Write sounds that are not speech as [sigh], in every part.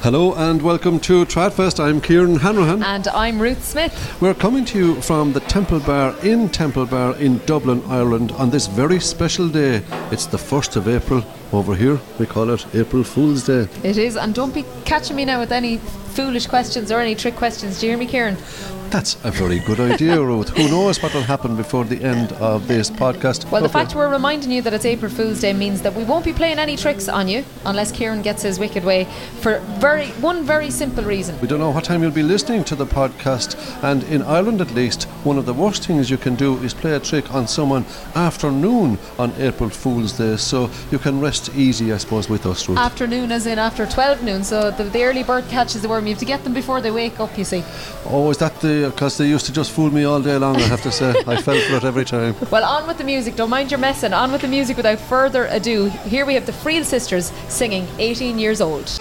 Hello and welcome to Tradfest. I'm Kieran Hanrahan. And I'm Ruth Smith. We're coming to you from the Temple Bar in Temple Bar in Dublin, Ireland on this very special day. It's the 1st of April. Over here, we call it April Fool's Day. It is, and don't be catching me now with any foolish questions or any trick questions. Do you hear me, Kieran? That's a very good idea, [laughs] Ruth. Who knows what will happen before the end of this podcast? Well, the fact we're reminding you that it's April Fool's Day means that we won't be playing any tricks on you unless Kieran gets his wicked way for very one very simple reason. We don't know what time you'll be listening to the podcast, and in Ireland at least, one of the worst things you can do is play a trick on someone afternoon on April Fool's Day, so you can rest easy, I suppose, with us, Ruth. Afternoon, as in after 12 noon, so the, the early bird catches the worm. You have to get them before they wake up, you see. Oh, is that the because they used to just fool me all day long? I have to say, I [laughs] fell for it every time. Well, on with the music. Don't mind your messing. On with the music without further ado. Here we have the Friel Sisters singing 18 Years Old.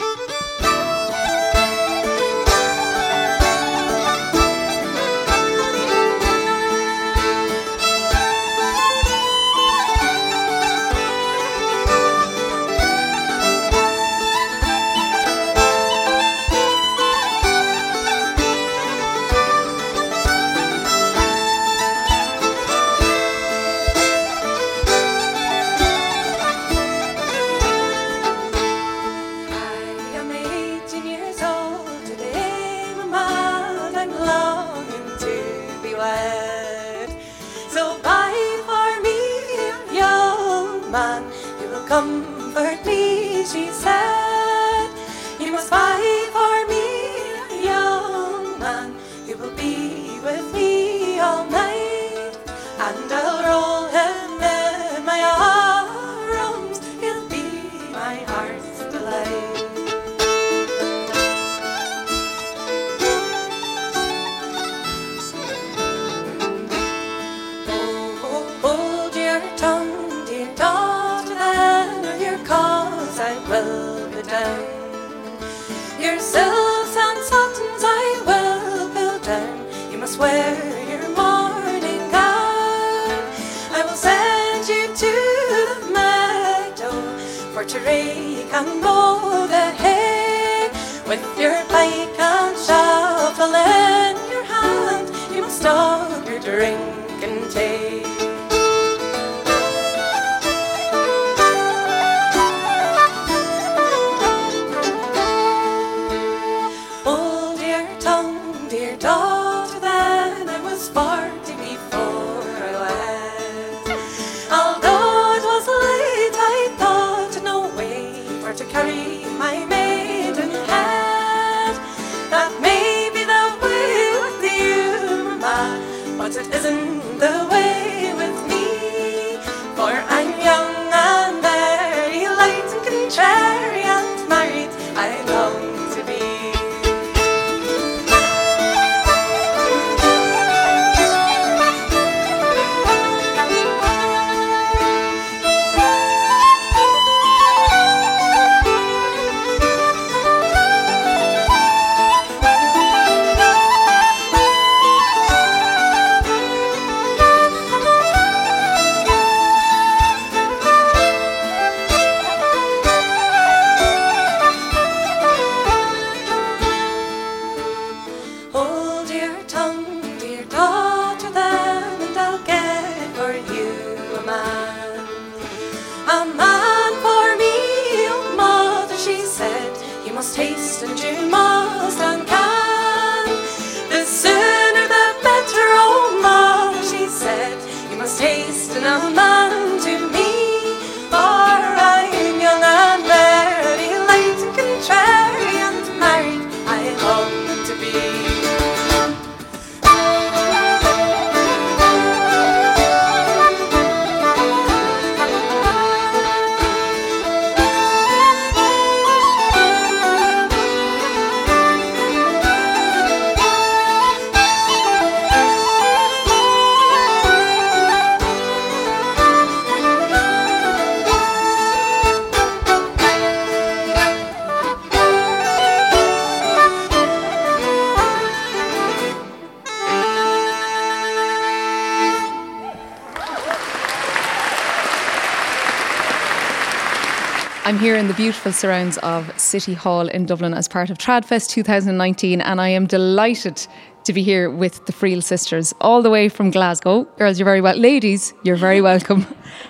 Here in the beautiful surrounds of City Hall in Dublin as part of Tradfest 2019, and I am delighted to be here with the Friel sisters, all the way from Glasgow. Girls, you're very well. Ladies, you're very welcome.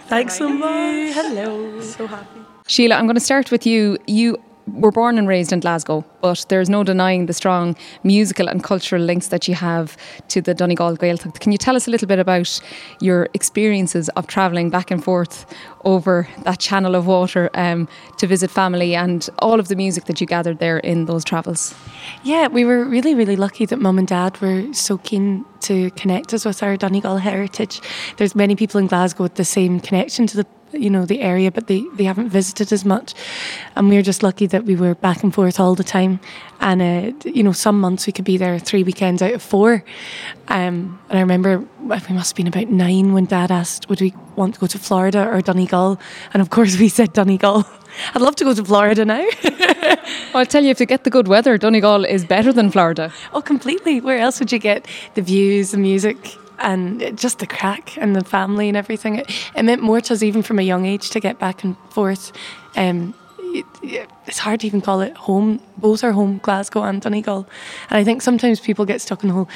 Thanks so much. Hello. So happy. Sheila, I'm going to start with you. You were born and raised in Glasgow, but there's no denying the strong musical and cultural links that you have to the Donegal Gaeltacht. Can you tell us a little bit about your experiences of travelling back and forth over that channel of water um, to visit family and all of the music that you gathered there in those travels? Yeah, we were really, really lucky that mum and dad were so keen to connect us with our Donegal heritage. There's many people in Glasgow with the same connection to the you know the area, but they, they haven't visited as much. And we were just lucky that we were back and forth all the time. And uh, you know, some months we could be there three weekends out of four. Um, and I remember we must have been about nine when Dad asked, "Would we want to go to Florida or Donegal?" And of course, we said Donegal. [laughs] I'd love to go to Florida now. [laughs] well, I'll tell you, if you get the good weather, Donegal is better than Florida. Oh, completely. Where else would you get the views, the music? And just the crack and the family and everything. It, it, meant more to us even from a young age to get back and forth. Um, it, it's hard to even call it home. Both are home, Glasgow and Donegal. And I think sometimes people get stuck in the whole,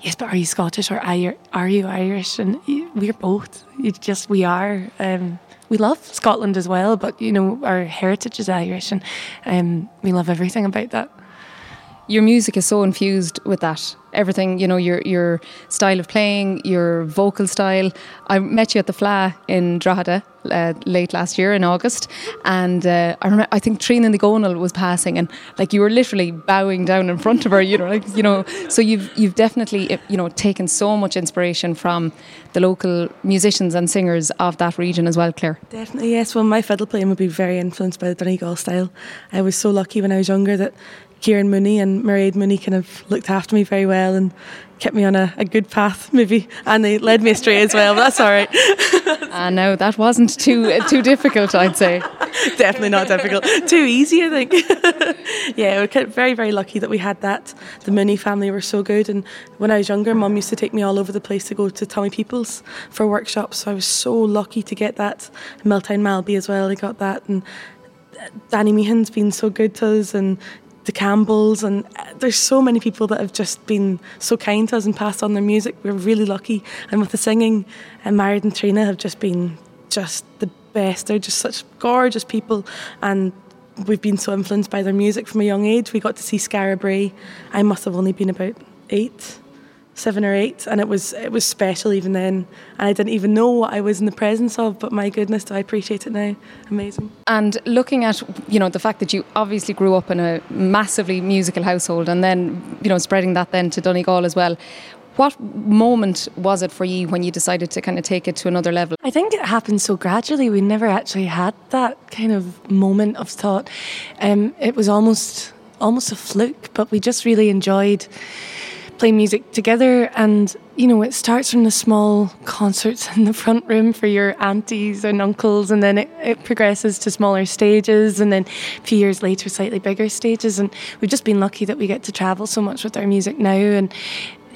yes, but are you Scottish or are you Irish? And we're both. You just we are. Um, we love Scotland as well, but you know our heritage is Irish, and um, we love everything about that your music is so infused with that. Everything, you know, your your style of playing, your vocal style. I met you at the Fleadh in Drogheda uh, late last year in August, and uh, I remember I think Tríona Ní Dhomhnaill was passing, and like you were literally bowing down in front of her. You know, like you know. So you've you've definitely you know taken so much inspiration from the local musicians and singers of that region as well, Claire. Definitely, yes. Well, my fiddle playing would be very influenced by the Donegal style. I was so lucky when I was younger that Kieran Mooney and Mairead Mooney kind of looked after me very well and kept me on a, a good path, maybe, and they led me astray as well. But that's all right. uh, [laughs] no, that wasn't too uh, too difficult, I'd say. [laughs] Definitely not difficult. Too easy, I think. [laughs] yeah, we're very very lucky that we had that. The Mooney family were so good, and when I was younger, Mum used to take me all over the place to go to Tommy Peoples for workshops. So I was so lucky to get that. Miltown Malbay as well. I got that and. Danny Meehan's been so good to us, and the Campbells, and uh, there's so many people that have just been so kind to us and passed on their music. We're really lucky, and with the singing, and uh, Married and Trina have just been just the best. They're just such gorgeous people, and we've been so influenced by their music from a young age. We got to see Skara Brae. I must have only been about eight seven or eight, and it was it was special even then. And I didn't even know what I was in the presence of, but my goodness, do I appreciate it now? Amazing. And looking at you know the fact that you obviously grew up in a massively musical household, and then you know spreading that then to Donegal as well. What moment was it for you when you decided to kind of take it to another level? I think it happened so gradually. We never actually had that kind of moment of thought. Um, it was almost almost a fluke, but we just really enjoyed play music together. And, you know, it starts from the small concerts in the front room for your aunties and uncles, and then it, it progresses to smaller stages, and then a few years later, slightly bigger stages. And we've just been lucky that we get to travel so much with our music now. And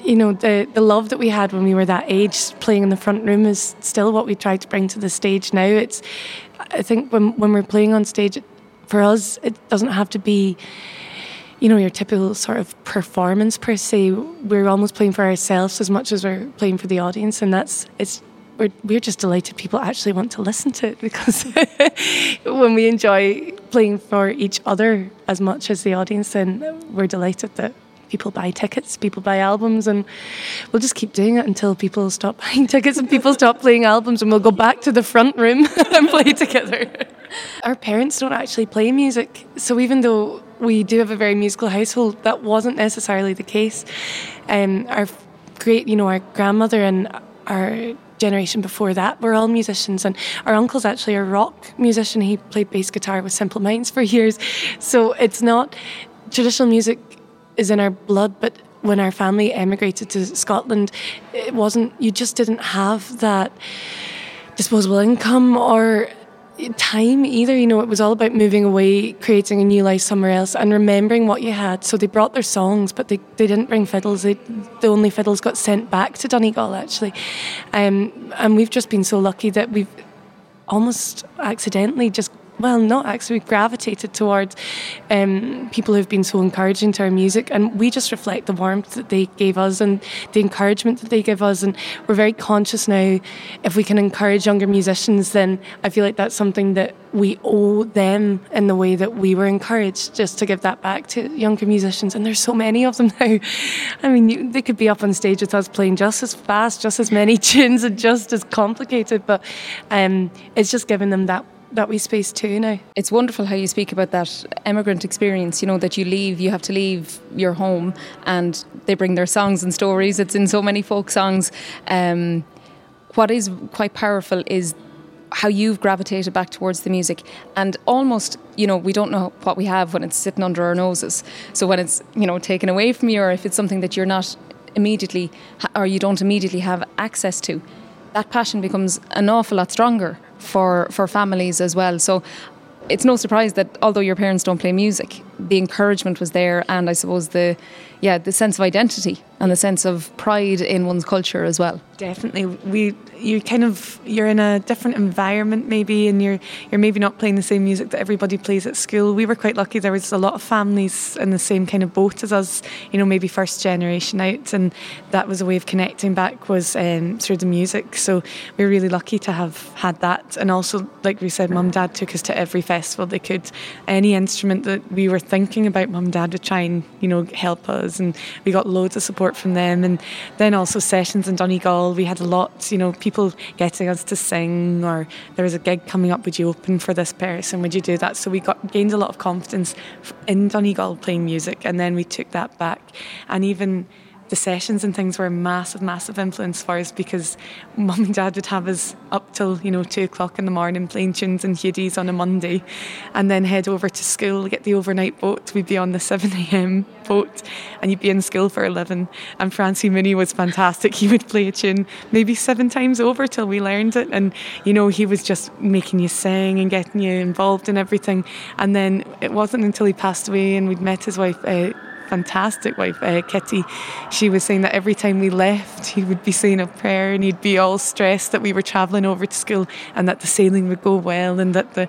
you know the the love that we had when we were that age playing in the front room is still what we try to bring to the stage now it's i think when when we're playing on stage for us it doesn't have to be you know, your typical sort of performance per se. We're almost playing for ourselves as much as we're playing for the audience, and that's it's. We're, we're just delighted people actually want to listen to it [laughs] because [laughs] when we enjoy playing for each other as much as the audience, then we're delighted that people buy tickets, people buy albums, and we'll just keep doing it until people stop [laughs] buying tickets and people stop playing albums, and we'll go back to the front room and play together. Our parents don't actually play music, so even though we do have a very musical household. That wasn't necessarily the case. Um, our great, you know, our grandmother and our generation before that were all musicians, and our uncle's actually a rock musician. He played bass guitar with Simple Minds for [laughs] years. So it's not traditional music is in our blood, but when our family emigrated to Scotland, it wasn't. You just didn't have that disposable income or time either. You know, it was all about moving away, creating a new life somewhere else, and remembering what you had. So they brought their songs, but they, they didn't bring fiddles. They, the only fiddles got sent back to Donegal, actually. Um, and we've just been so lucky that we've almost accidentally just well, not actually, gravitated towards um, people who've been so encouraging to our music, and we just reflect the warmth that they gave us and the encouragement that they give us. And we're very conscious now if we can encourage younger musicians, then I feel like that's something that we owe them in the way that we were encouraged just to give that back to younger musicians. And there's so many of them [laughs] now. I mean, you, they could be up on stage with us playing just as fast, just as many [laughs] tunes, and just as complicated. But um, it's just giving them that that we space too now. It's wonderful how you speak about that immigrant experience, you know, that you leave, you have to leave your home and they bring their songs and stories. It's in so many folk songs. Um, what is quite powerful is how you've gravitated back towards the music and almost you know we don't know what we have when it's sitting under our noses so when it's you know taken away from you or if it's something that you're not immediately or you don't immediately have access to that passion becomes an awful lot stronger for for families as well. So it's no surprise that although your parents don't play music the encouragement was there and i suppose the yeah the sense of identity and a sense of pride in one's culture as well. Definitely. We you kind of you're in a different environment maybe and you're you're maybe not playing the same music that everybody plays at school. We were quite lucky. There was a lot of families in the same kind of boat as us you know maybe first generation out and that was a way of connecting back was um, through the music. So we are really lucky to have had that. And also like we said mum and dad took us to every festival they could. Any instrument that we were thinking about mum and dad would try and you know help us and we got loads of support from them and then also sessions in Donegal we had a lot you know people people getting us to sing, or there was a gig coming up, would you open for this person? Would you do that? So we got gained a lot of confidence in Donegal playing music, and then we took that back. And even the sessions and things were a massive, massive influence for us because mum and dad would have us up till, you know, two o'clock in the morning playing tunes and Huddies on a Monday and then head over to school, get the overnight boat. We'd be on the 7am boat and you'd be in school for 11. And Francie Mooney was fantastic. He would play a tune maybe seven times over till we learned it. And, you know, he was just making you sing and getting you involved in everything. And then it wasn't until he passed away and we'd met his wife. Uh, fantastic wife, uh, Kitty, she was saying that every time we left, he would be saying a prayer and he'd be all stressed that we were travelling over to school and that the sailing would go well and that the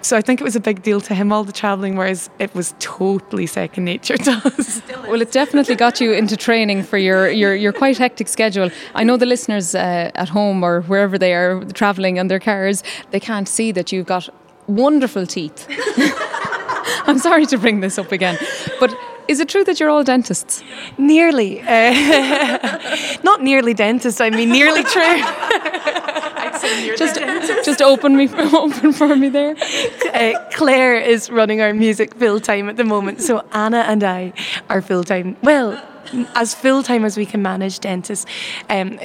so I think it was a big deal to him all the travelling, whereas it was totally second nature to us. [laughs] Well, it definitely got you into training for your, your, your quite hectic schedule. I know the listeners uh, at home or wherever they are travelling on their cars, they can't see that you've got wonderful teeth. [laughs] I'm sorry to bring this up again, but is it true that you're all dentists? Nearly. Uh, [laughs] not nearly dentists, I mean nearly true. I'd say nearly just, just open me, [laughs] open for me there. Uh, Claire is running our music full time at the moment, so Anna and I are full time. Well, as full time as we can manage dentists. Um,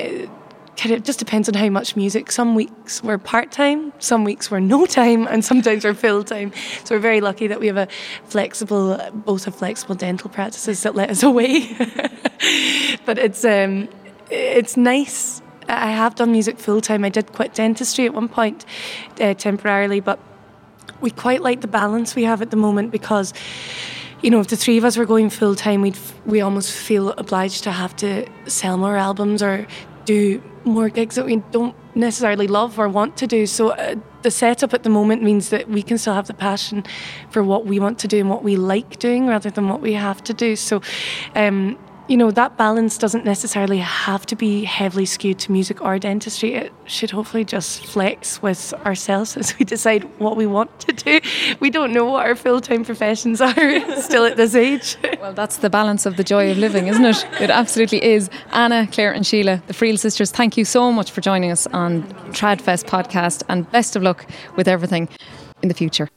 of just depends on how much music. Some weeks we're part time, some weeks we're no time, and sometimes we're full time. So we're very lucky that we have a flexible, both have flexible dental practices that let us [laughs] away. but it's um, it's nice. I have done music full time. I did quit dentistry at one point uh, temporarily, but we quite like the balance we have at the moment because you know, if the three of us were going full time, we'd we almost feel obliged to have to sell more albums or do more gigs that we don't necessarily love or want to do. So uh, the setup at the moment means that we can still have the passion for what we want to do and what we like doing rather than what we have to do. So um, you know, that balance doesn't necessarily have to be heavily skewed to music or dentistry. It should hopefully just flex with ourselves [laughs] as we decide what we want to do. We don't know what our full time professions are [laughs] still at this age. Well, that's the balance of the joy of living, isn't it? [laughs] It absolutely is. Anna, Claire, and Sheila, the Friel sisters, thank you so much for joining us on Tradfest podcast and best of luck with everything in the future.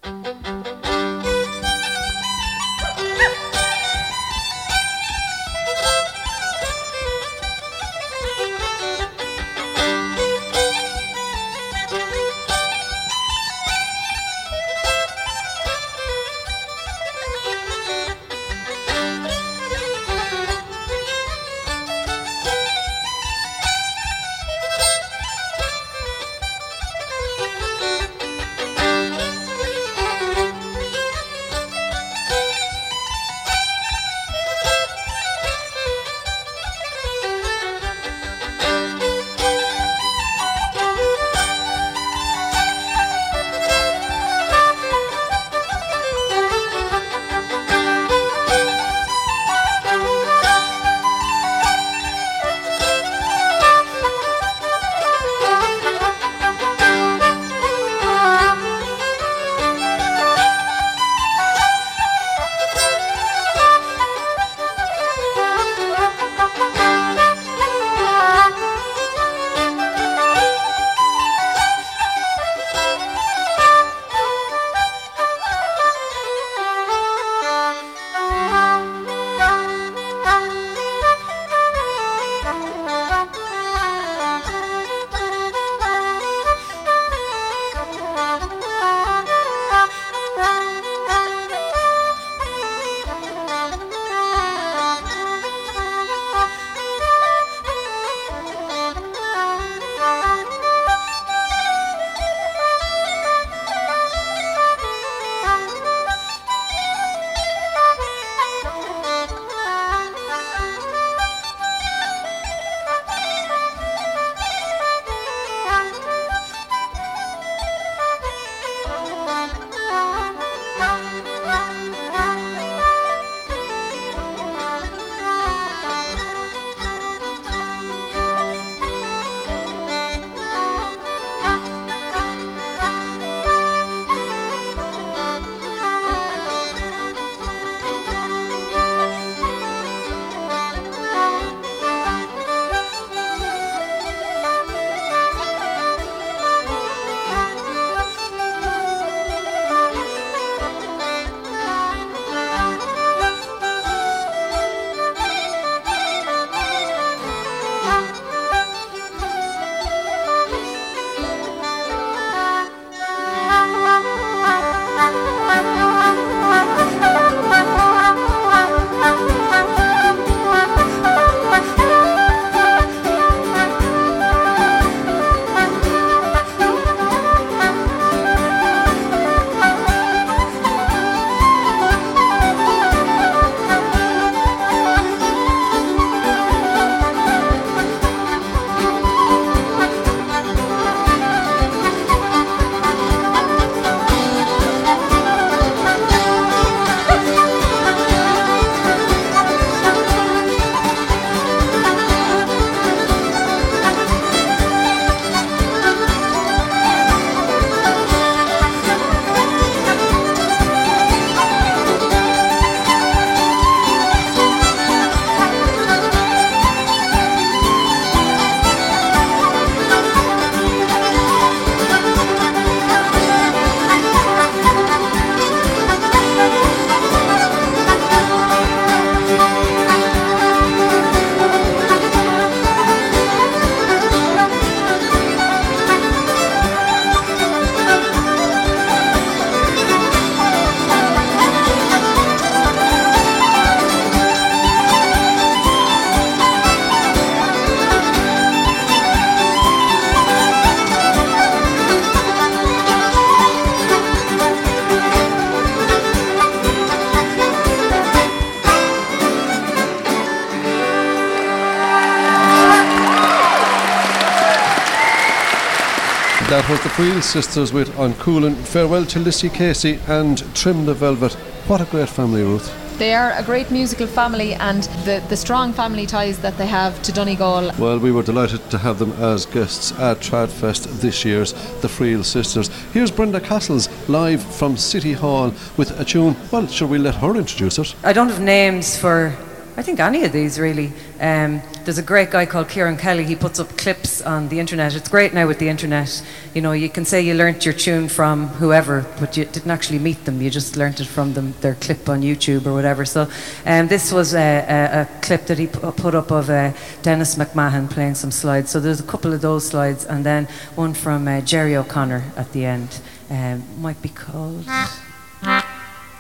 That was the Friel Sisters with On Coolin. Farewell to Lissycasey and Trim the Velvet. What a great family, Ruth. They are a great musical family and the, the strong family ties that they have to Donegal. Well, we were delighted to have them as guests at Tradfest this year's The Friel Sisters. Here's Brenda Castles live from City Hall with a tune. Well, shall we let her introduce it? I don't have names for, I think, any of these really. Um, there's a great guy called Kieran Kelly. He puts up clips on the internet. It's great now with the internet. You know, you can say you learnt your tune from whoever, but you didn't actually meet them. You just learnt it from them, their clip on YouTube or whatever. So, um, this was a, a, a clip that he put up of uh, Dennis McMahon playing some slides. So there's a couple of those slides, and then one from uh, Jerry O'Connor at the end. Um, might be called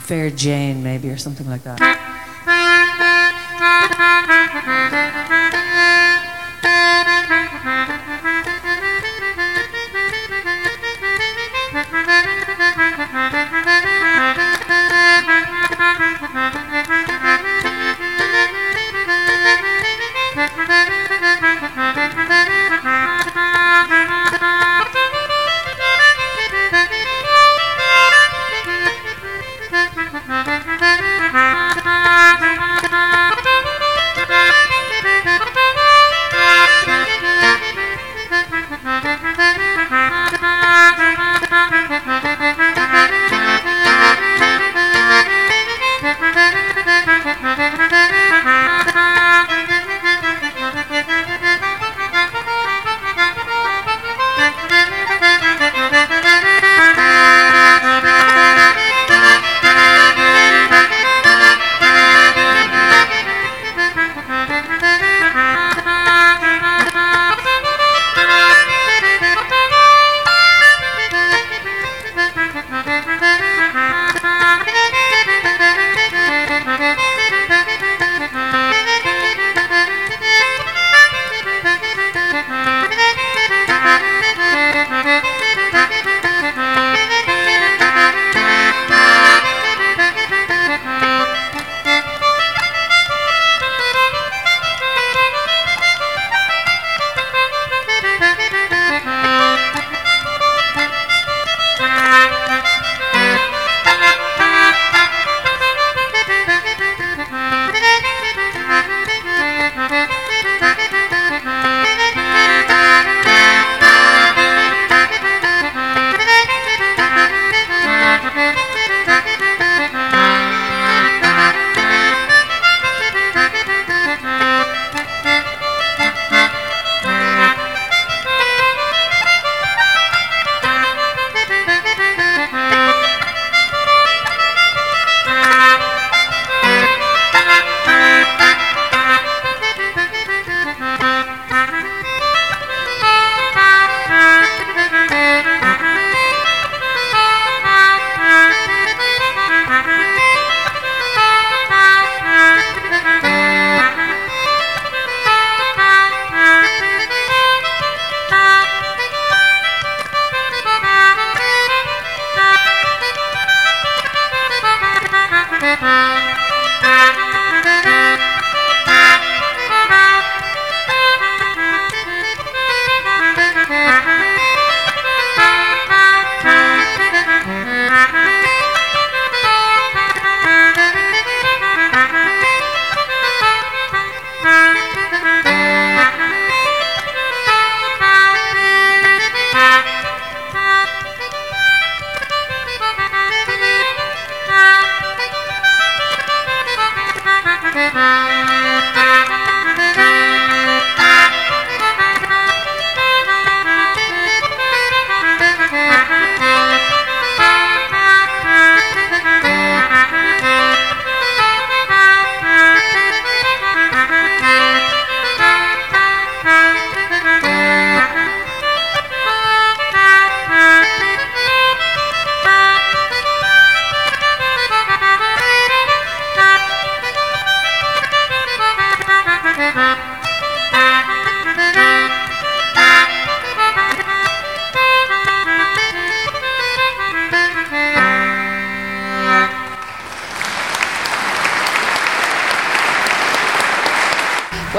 Fair Jane, maybe, or something like that. Bye.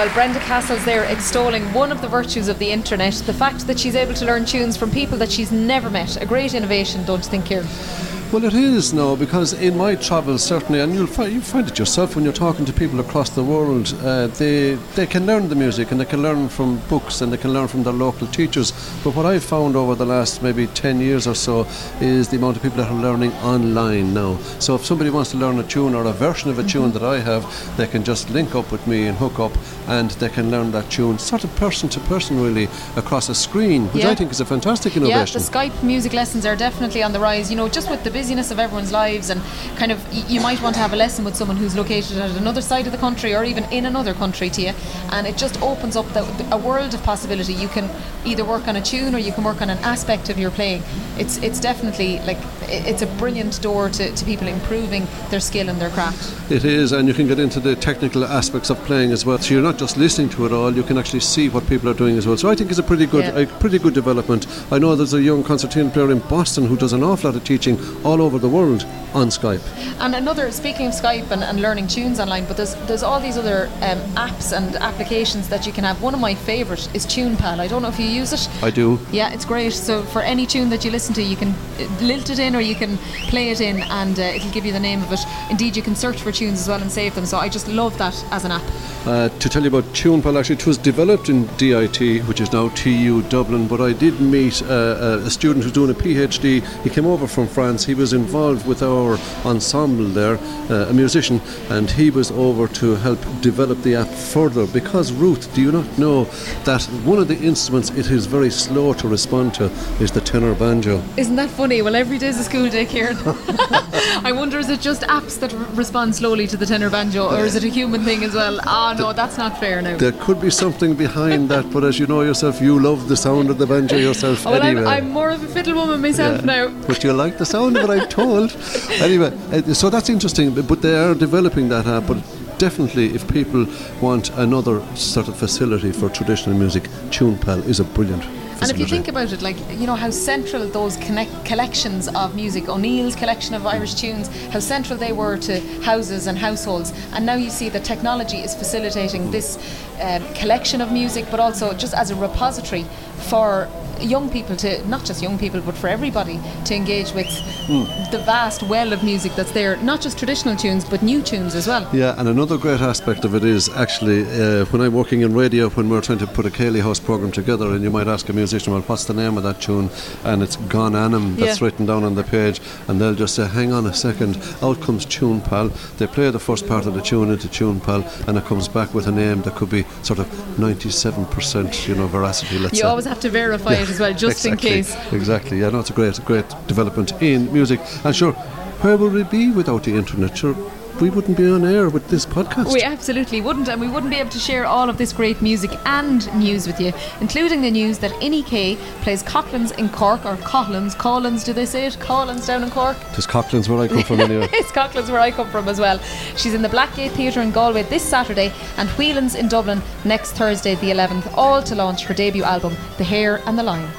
Well, Brenda Castle's there extolling one of the virtues of the internet, the fact that she's able to learn tunes from people that she's never met. A great innovation, don't you think, Kieran? Well, it is now because in my travels certainly, and you'll find, you find it yourself when you're talking to people across the world. Uh, they they can learn the music and they can learn from books and they can learn from their local teachers. But what I've found over the last maybe ten years or so is the amount of people that are learning online now. So if somebody wants to learn a tune or a version of a tune that I have, they can just link up with me and hook up, and they can learn that tune sort of person to person really across a screen, which Yeah. I think is a fantastic innovation. Yeah, the Skype music lessons are definitely on the rise. You know, just with the busyness of everyone's lives, and kind of y- you might want to have a lesson with someone who's located at another side of the country or even in another country to you, and it just opens up the, a world of possibility. You can either work on a tune or you can work on an aspect of your playing. It's it's definitely like it's a brilliant door to, to people improving their skill and their craft. It is, and you can get into the technical aspects of playing as well. So you're not just listening to it all; you can actually see what people are doing as well. So I think it's a pretty good, Yeah. a pretty good development. I know there's a young concertina player in Boston who does an awful lot of teaching all over the world on Skype. And another, speaking of Skype and, and learning tunes online, but there's there's all these other um, apps and applications that you can have. One of my favourite is TunePal. I don't know if you use it. I do. Yeah, it's great. So for any tune that you listen to, you can uh, lilt it in or you can play it in, and uh, it'll give you the name of it. Indeed, you can search for tunes as well and save them. So I just love that as an app. Uh, to tell you about TunePal, actually, it was developed in DIT, which is now TU Dublin. But I did meet uh, a student who's doing a PhD. He came over from France. He was involved with our ensemble there, uh, a musician, and he was over to help develop the app further. Because Ruth, do you not know that one of the instruments it is very slow to respond to is the tenor banjo? Isn't that funny? Well, every day's a school day, Kieran. [laughs] I wonder is it just apps that r- respond slowly to the tenor banjo, or is it a human thing as well? Ah, no, that's not fair now. There could be something behind that, but as you know yourself, you love the sound of the banjo yourself Oh, well, anyway. I'm, I'm more of a fiddle woman myself now. But you like the sound of it, I'm told. [laughs] Anyway, uh, so that's interesting, but- they are developing that app. But definitely, if people want another sort of facility for traditional music, TunePal is a brilliant. And if you think about it, like you know how central those connect- collections of music, O'Neill's collection of Irish tunes, how central they were to houses and households, and now you see that technology is facilitating this um, collection of music, but also just as a repository for young people to not just young people but for everybody to engage with the vast well of music that's there not just traditional tunes but new tunes as well Yeah, and another great aspect of it is actually uh, when I'm working in radio, when we're trying to put a Céilí House program together, and you might ask a musician, well, what's the name of that tune? And it's Gan Ainm that's Yeah. written down on the page, and they'll just say, hang on a second, out comes TunePal. They play the first part of the tune into TunePal, and it comes back with a name that could be sort of 97%, you know, veracity, let's you say. always have to verify it as well just in Exactly, case Exactly. Yeah, no, it's a great, great development in music. And sure, where would we be without the internet? Sure, we wouldn't be on air with this podcast. We absolutely wouldn't, and we wouldn't be able to share all of this great music and news with you, including the news that Inni-K plays Coughlan's in Cork, or Coughlan's, Collins, do they say it? Collins down in Cork? It's Coughlan's where I come from anyway. [laughs] it's Coughlan's where I come from as well. She's in the Blackgate Theatre in Galway this Saturday, and Whelan's in Dublin next Thursday, the 11th, all to launch her debut album, The Hare and the Lion.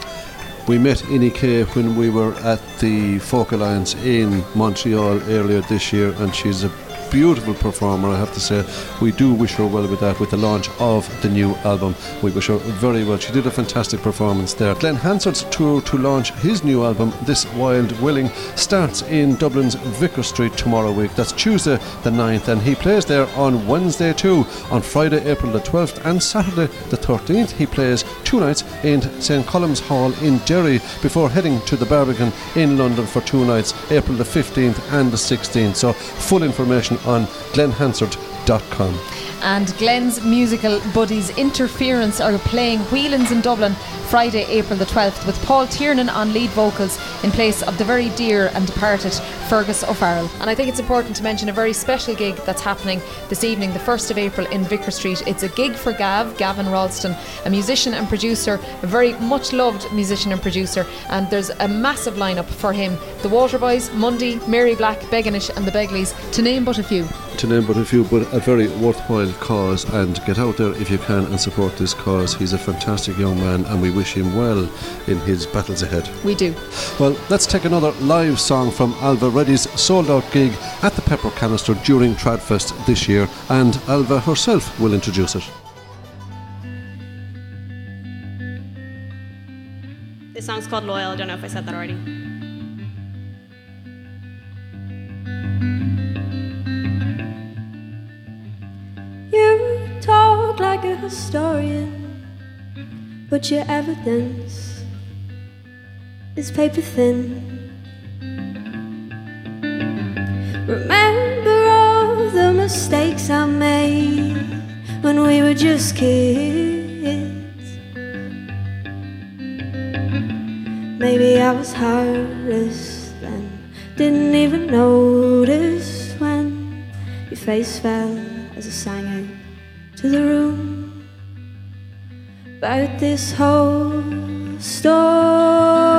We met Inni-K when we were at the Folk Alliance in Montreal earlier this year, and she's a beautiful performer, I have to say. We do wish her well with that, with the launch of the new album. We wish her very well. She did a fantastic performance there. Glen Hansard's tour to launch his new album, This Wild Willing, starts in Dublin's Vicar Street tomorrow week. That's Tuesday the 9th, and he plays there on Wednesday too, on Friday, April the 12th, and Saturday the 13th. He plays two nights in St. Colum's Hall in Derry before heading to the Barbican in London for two nights, April the 15th and the 16th. So, full information on glenhansard.com. and Glen's musical buddies Interference are playing Whelan's in Dublin Friday, April the 12th, with Paul Tiernan on lead vocals in place of the very dear and departed Fergus O'Farrell. And I think it's important to mention a very special gig that's happening this evening, the 1st of April in Vicar Street. It's a gig for Gav, Gavin Ralston, a musician and producer, a very much loved musician and producer, and there's a massive lineup for him. The Waterboys, Mundy, Mary Black, Beganish, and the Begleys, to name but a few. To name but a few, but a very worthwhile cause and get out there if you can and support this cause. He's a fantastic young man and we wish him well in his battles ahead. We do. Well, let's take another live song from Ailbhe Reddy's sold out gig at the Pepper Canister during Tradfest this year, and Alva herself will introduce it. This song's called Loyal. I don't know if I said that already. Historian, but your evidence is paper thin. Remember all the mistakes I made when we were just kids. Maybe I was heartless then, didn't even notice when your face fell as I sang it to the room about this whole story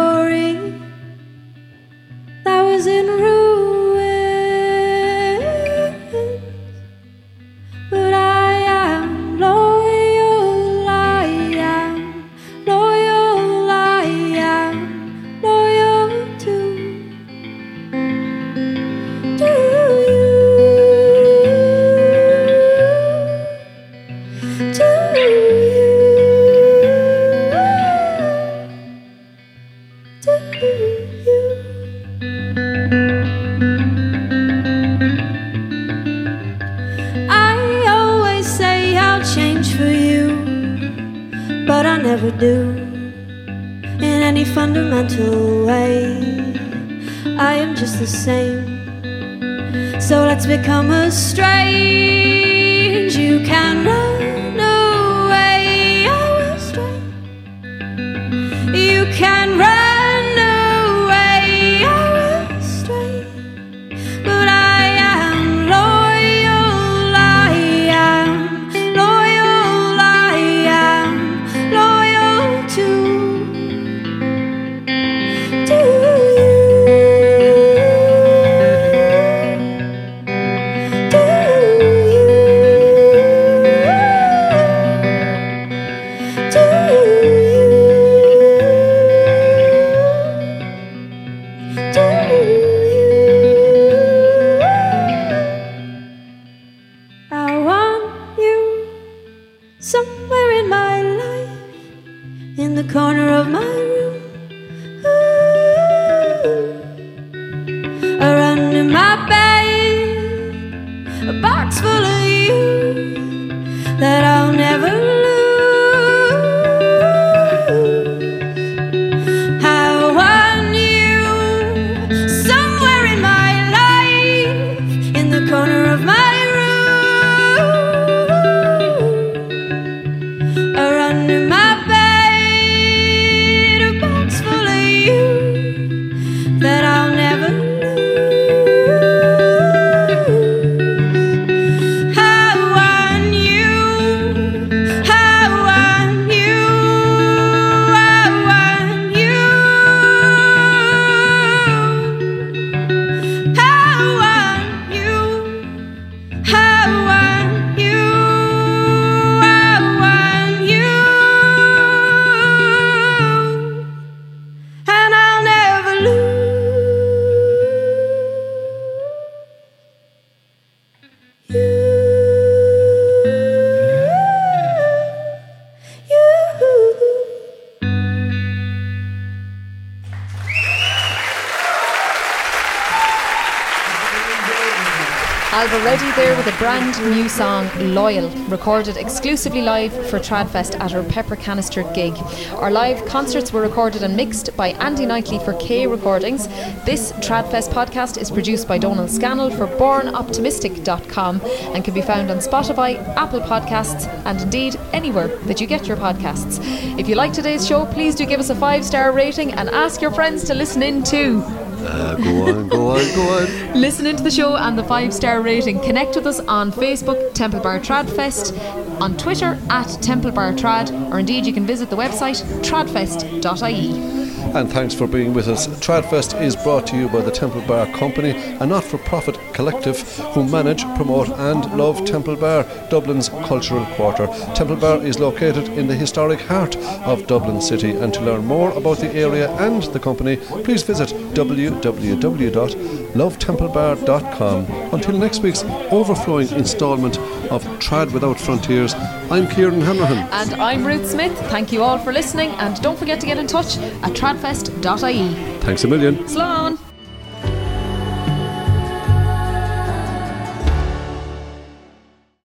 brand new song, Loyal, recorded exclusively live for Tradfest at our Pepper Canister gig. Our live concerts were recorded and mixed by Andy Knightley for K Recordings. This Tradfest podcast is produced by Donald Scannell for bornoptimistic.com and can be found on Spotify, Apple Podcasts, and indeed anywhere that you get your podcasts. If you like today's show, please do give us a five star rating and ask your friends to listen in too. Uh, go on, go on, go on. [laughs] Listen into the show and the five star rating. Connect with us on Facebook, Temple Bar Trad Fest, on Twitter at Temple Bar Trad, or indeed you can visit the website tradfest.ie. And thanks for being with us. Tradfest is brought to you by the Temple Bar Company, a not for profit collective who manage, promote, and love Temple Bar, Dublin's cultural quarter. Temple Bar is located in the historic heart of Dublin City. And to learn more about the area and the company, please visit www.lovetemplebar.com. Until next week's overflowing instalment of Trad Without Frontiers. I'm Kieran Hanrahan. And I'm Ruth Smith. Thank you all for listening, and don't forget to get in touch at tradfest.ie. Thanks a million.